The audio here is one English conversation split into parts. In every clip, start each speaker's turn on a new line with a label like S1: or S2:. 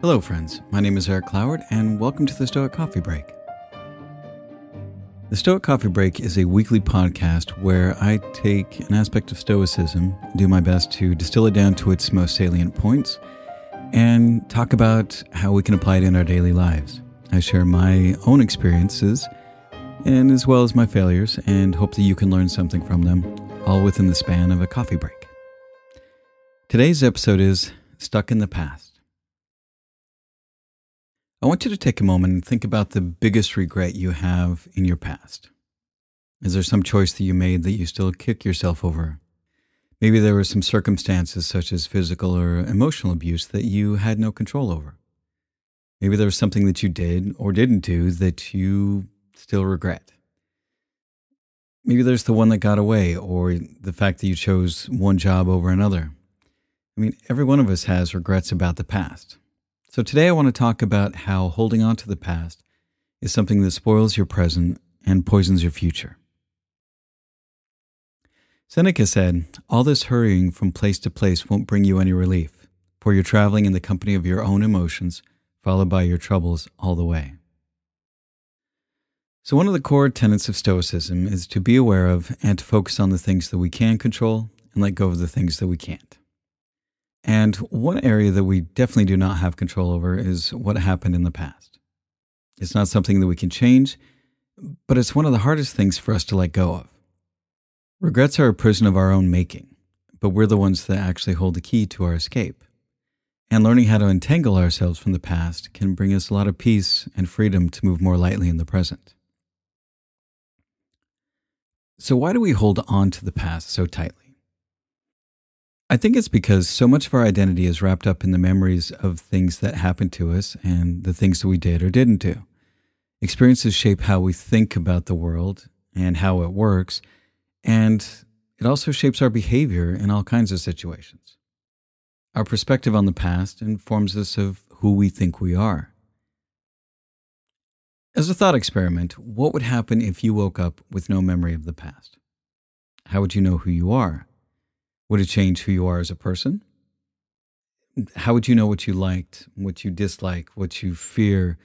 S1: Hello, friends. My name is Eric Cloward, and welcome to the Stoic Coffee Break. The Stoic Coffee Break is a weekly podcast where I take an aspect of Stoicism, do my best to distill it down to its most salient points, and talk about how we can apply it in our daily lives. I share my own experiences and as well as my failures, and hope that you can learn something from them, all within the span of a coffee break. Today's episode is Stuck in the Past. I want you to take a moment and think about the biggest regret you have in your past. Is there some choice that you made that you still kick yourself over? Maybe there were some circumstances such as physical or emotional abuse that you had no control over. Maybe there was something that you did or didn't do that you still regret. Maybe there's the one that got away or the fact that you chose one job over another. I mean, every one of us has regrets about the past. So today I want to talk about how holding on to the past is something that spoils your present and poisons your future. Seneca said, All this hurrying from place to place won't bring you any relief, for you're traveling in the company of your own emotions, followed by your troubles all the way. So, one of the core tenets of Stoicism is to be aware of and to focus on the things that we can control and let go of the things that we can't. And one area that we definitely do not have control over is what happened in the past. It's not something that we can change, but it's one of the hardest things for us to let go of. Regrets are a prison of our own making, but we're the ones that actually hold the key to our escape. And learning how to entangle ourselves from the past can bring us a lot of peace and freedom to move more lightly in the present. So, why do we hold on to the past so tightly? I think it's because so much of our identity is wrapped up in the memories of things that happened to us and the things that we did or didn't do. Experiences shape how we think about the world and how it works, and it also shapes our behavior in all kinds of situations. Our perspective on the past informs us of who we think we are. As a thought experiment, what would happen if you woke up with no memory of the past? How would you know who you are? Would it change who you are as a person? How would you know what you liked, what you dislike, what you fear,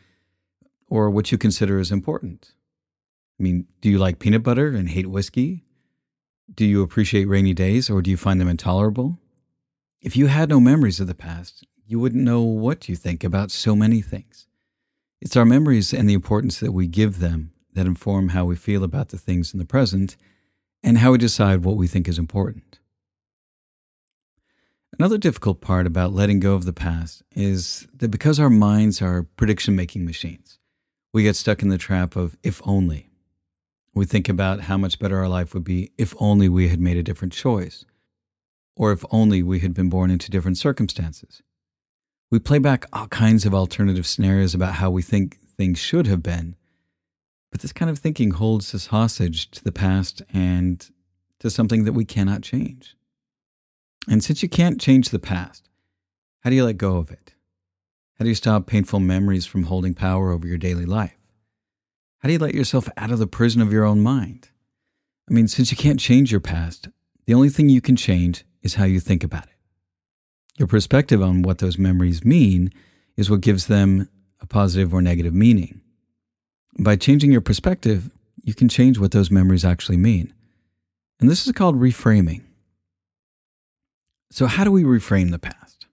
S1: or what you consider as important? I mean, do you like peanut butter and hate whiskey? Do you appreciate rainy days or do you find them intolerable? If you had no memories of the past, you wouldn't know what you think about so many things. It's our memories and the importance that we give them that inform how we feel about the things in the present and how we decide what we think is important. Another difficult part about letting go of the past is that because our minds are prediction making machines, we get stuck in the trap of if only. We think about how much better our life would be if only we had made a different choice, or if only we had been born into different circumstances. We play back all kinds of alternative scenarios about how we think things should have been, but this kind of thinking holds us hostage to the past and to something that we cannot change. And since you can't change the past, how do you let go of it? How do you stop painful memories from holding power over your daily life? How do you let yourself out of the prison of your own mind? I mean, since you can't change your past, the only thing you can change is how you think about it. Your perspective on what those memories mean is what gives them a positive or negative meaning. By changing your perspective, you can change what those memories actually mean. And this is called reframing. So, how do we reframe the past?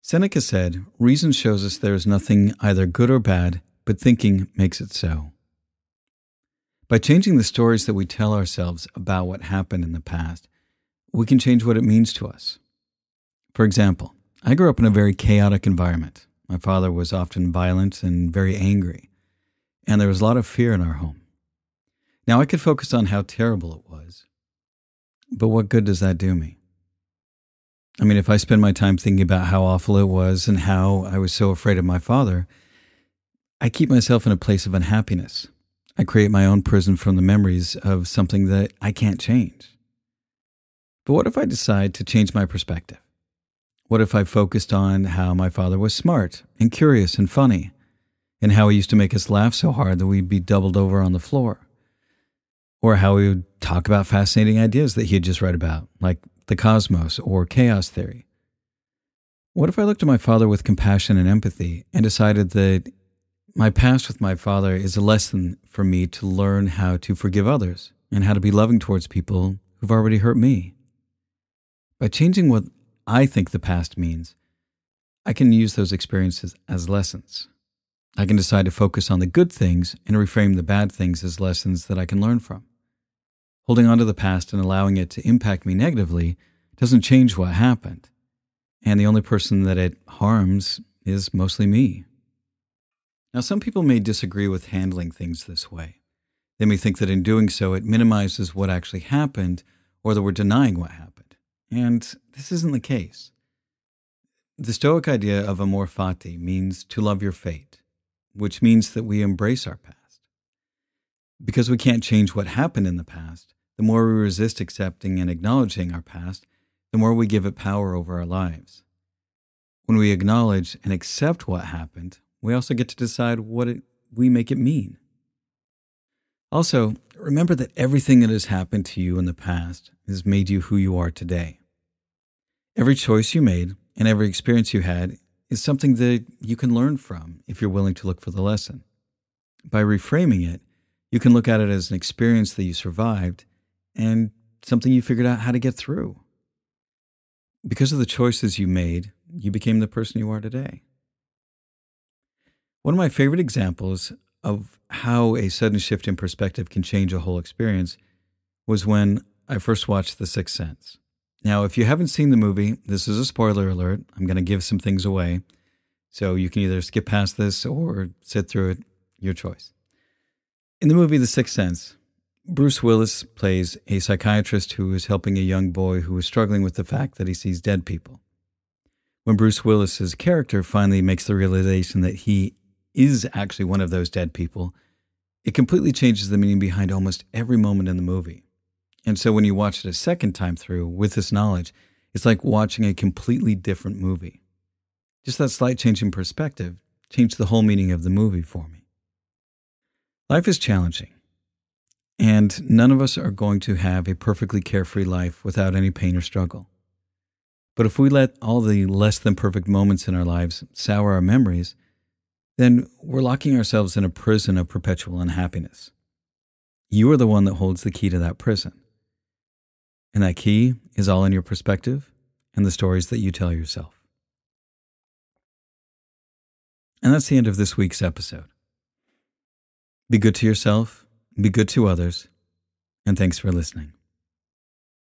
S1: Seneca said, Reason shows us there is nothing either good or bad, but thinking makes it so. By changing the stories that we tell ourselves about what happened in the past, we can change what it means to us. For example, I grew up in a very chaotic environment. My father was often violent and very angry, and there was a lot of fear in our home. Now I could focus on how terrible it was, but what good does that do me? I mean, if I spend my time thinking about how awful it was and how I was so afraid of my father, I keep myself in a place of unhappiness. I create my own prison from the memories of something that I can't change. But what if I decide to change my perspective? What if I focused on how my father was smart and curious and funny, and how he used to make us laugh so hard that we'd be doubled over on the floor? Or how he would talk about fascinating ideas that he had just read about, like the cosmos or chaos theory. What if I looked at my father with compassion and empathy and decided that my past with my father is a lesson for me to learn how to forgive others and how to be loving towards people who've already hurt me? By changing what I think the past means, I can use those experiences as lessons. I can decide to focus on the good things and reframe the bad things as lessons that I can learn from. Holding on to the past and allowing it to impact me negatively doesn't change what happened. And the only person that it harms is mostly me. Now, some people may disagree with handling things this way. They may think that in doing so, it minimizes what actually happened or that we're denying what happened. And this isn't the case. The Stoic idea of amor fati means to love your fate, which means that we embrace our past. Because we can't change what happened in the past, the more we resist accepting and acknowledging our past, the more we give it power over our lives. When we acknowledge and accept what happened, we also get to decide what it, we make it mean. Also, remember that everything that has happened to you in the past has made you who you are today. Every choice you made and every experience you had is something that you can learn from if you're willing to look for the lesson. By reframing it, you can look at it as an experience that you survived and something you figured out how to get through. Because of the choices you made, you became the person you are today. One of my favorite examples of how a sudden shift in perspective can change a whole experience was when I first watched The Sixth Sense. Now, if you haven't seen the movie, this is a spoiler alert. I'm going to give some things away. So you can either skip past this or sit through it, your choice. In the movie The Sixth Sense, Bruce Willis plays a psychiatrist who is helping a young boy who is struggling with the fact that he sees dead people. When Bruce Willis's character finally makes the realization that he is actually one of those dead people, it completely changes the meaning behind almost every moment in the movie. And so when you watch it a second time through with this knowledge, it's like watching a completely different movie. Just that slight change in perspective changed the whole meaning of the movie for me. Life is challenging, and none of us are going to have a perfectly carefree life without any pain or struggle. But if we let all the less than perfect moments in our lives sour our memories, then we're locking ourselves in a prison of perpetual unhappiness. You are the one that holds the key to that prison. And that key is all in your perspective and the stories that you tell yourself. And that's the end of this week's episode. Be good to yourself, be good to others, and thanks for listening.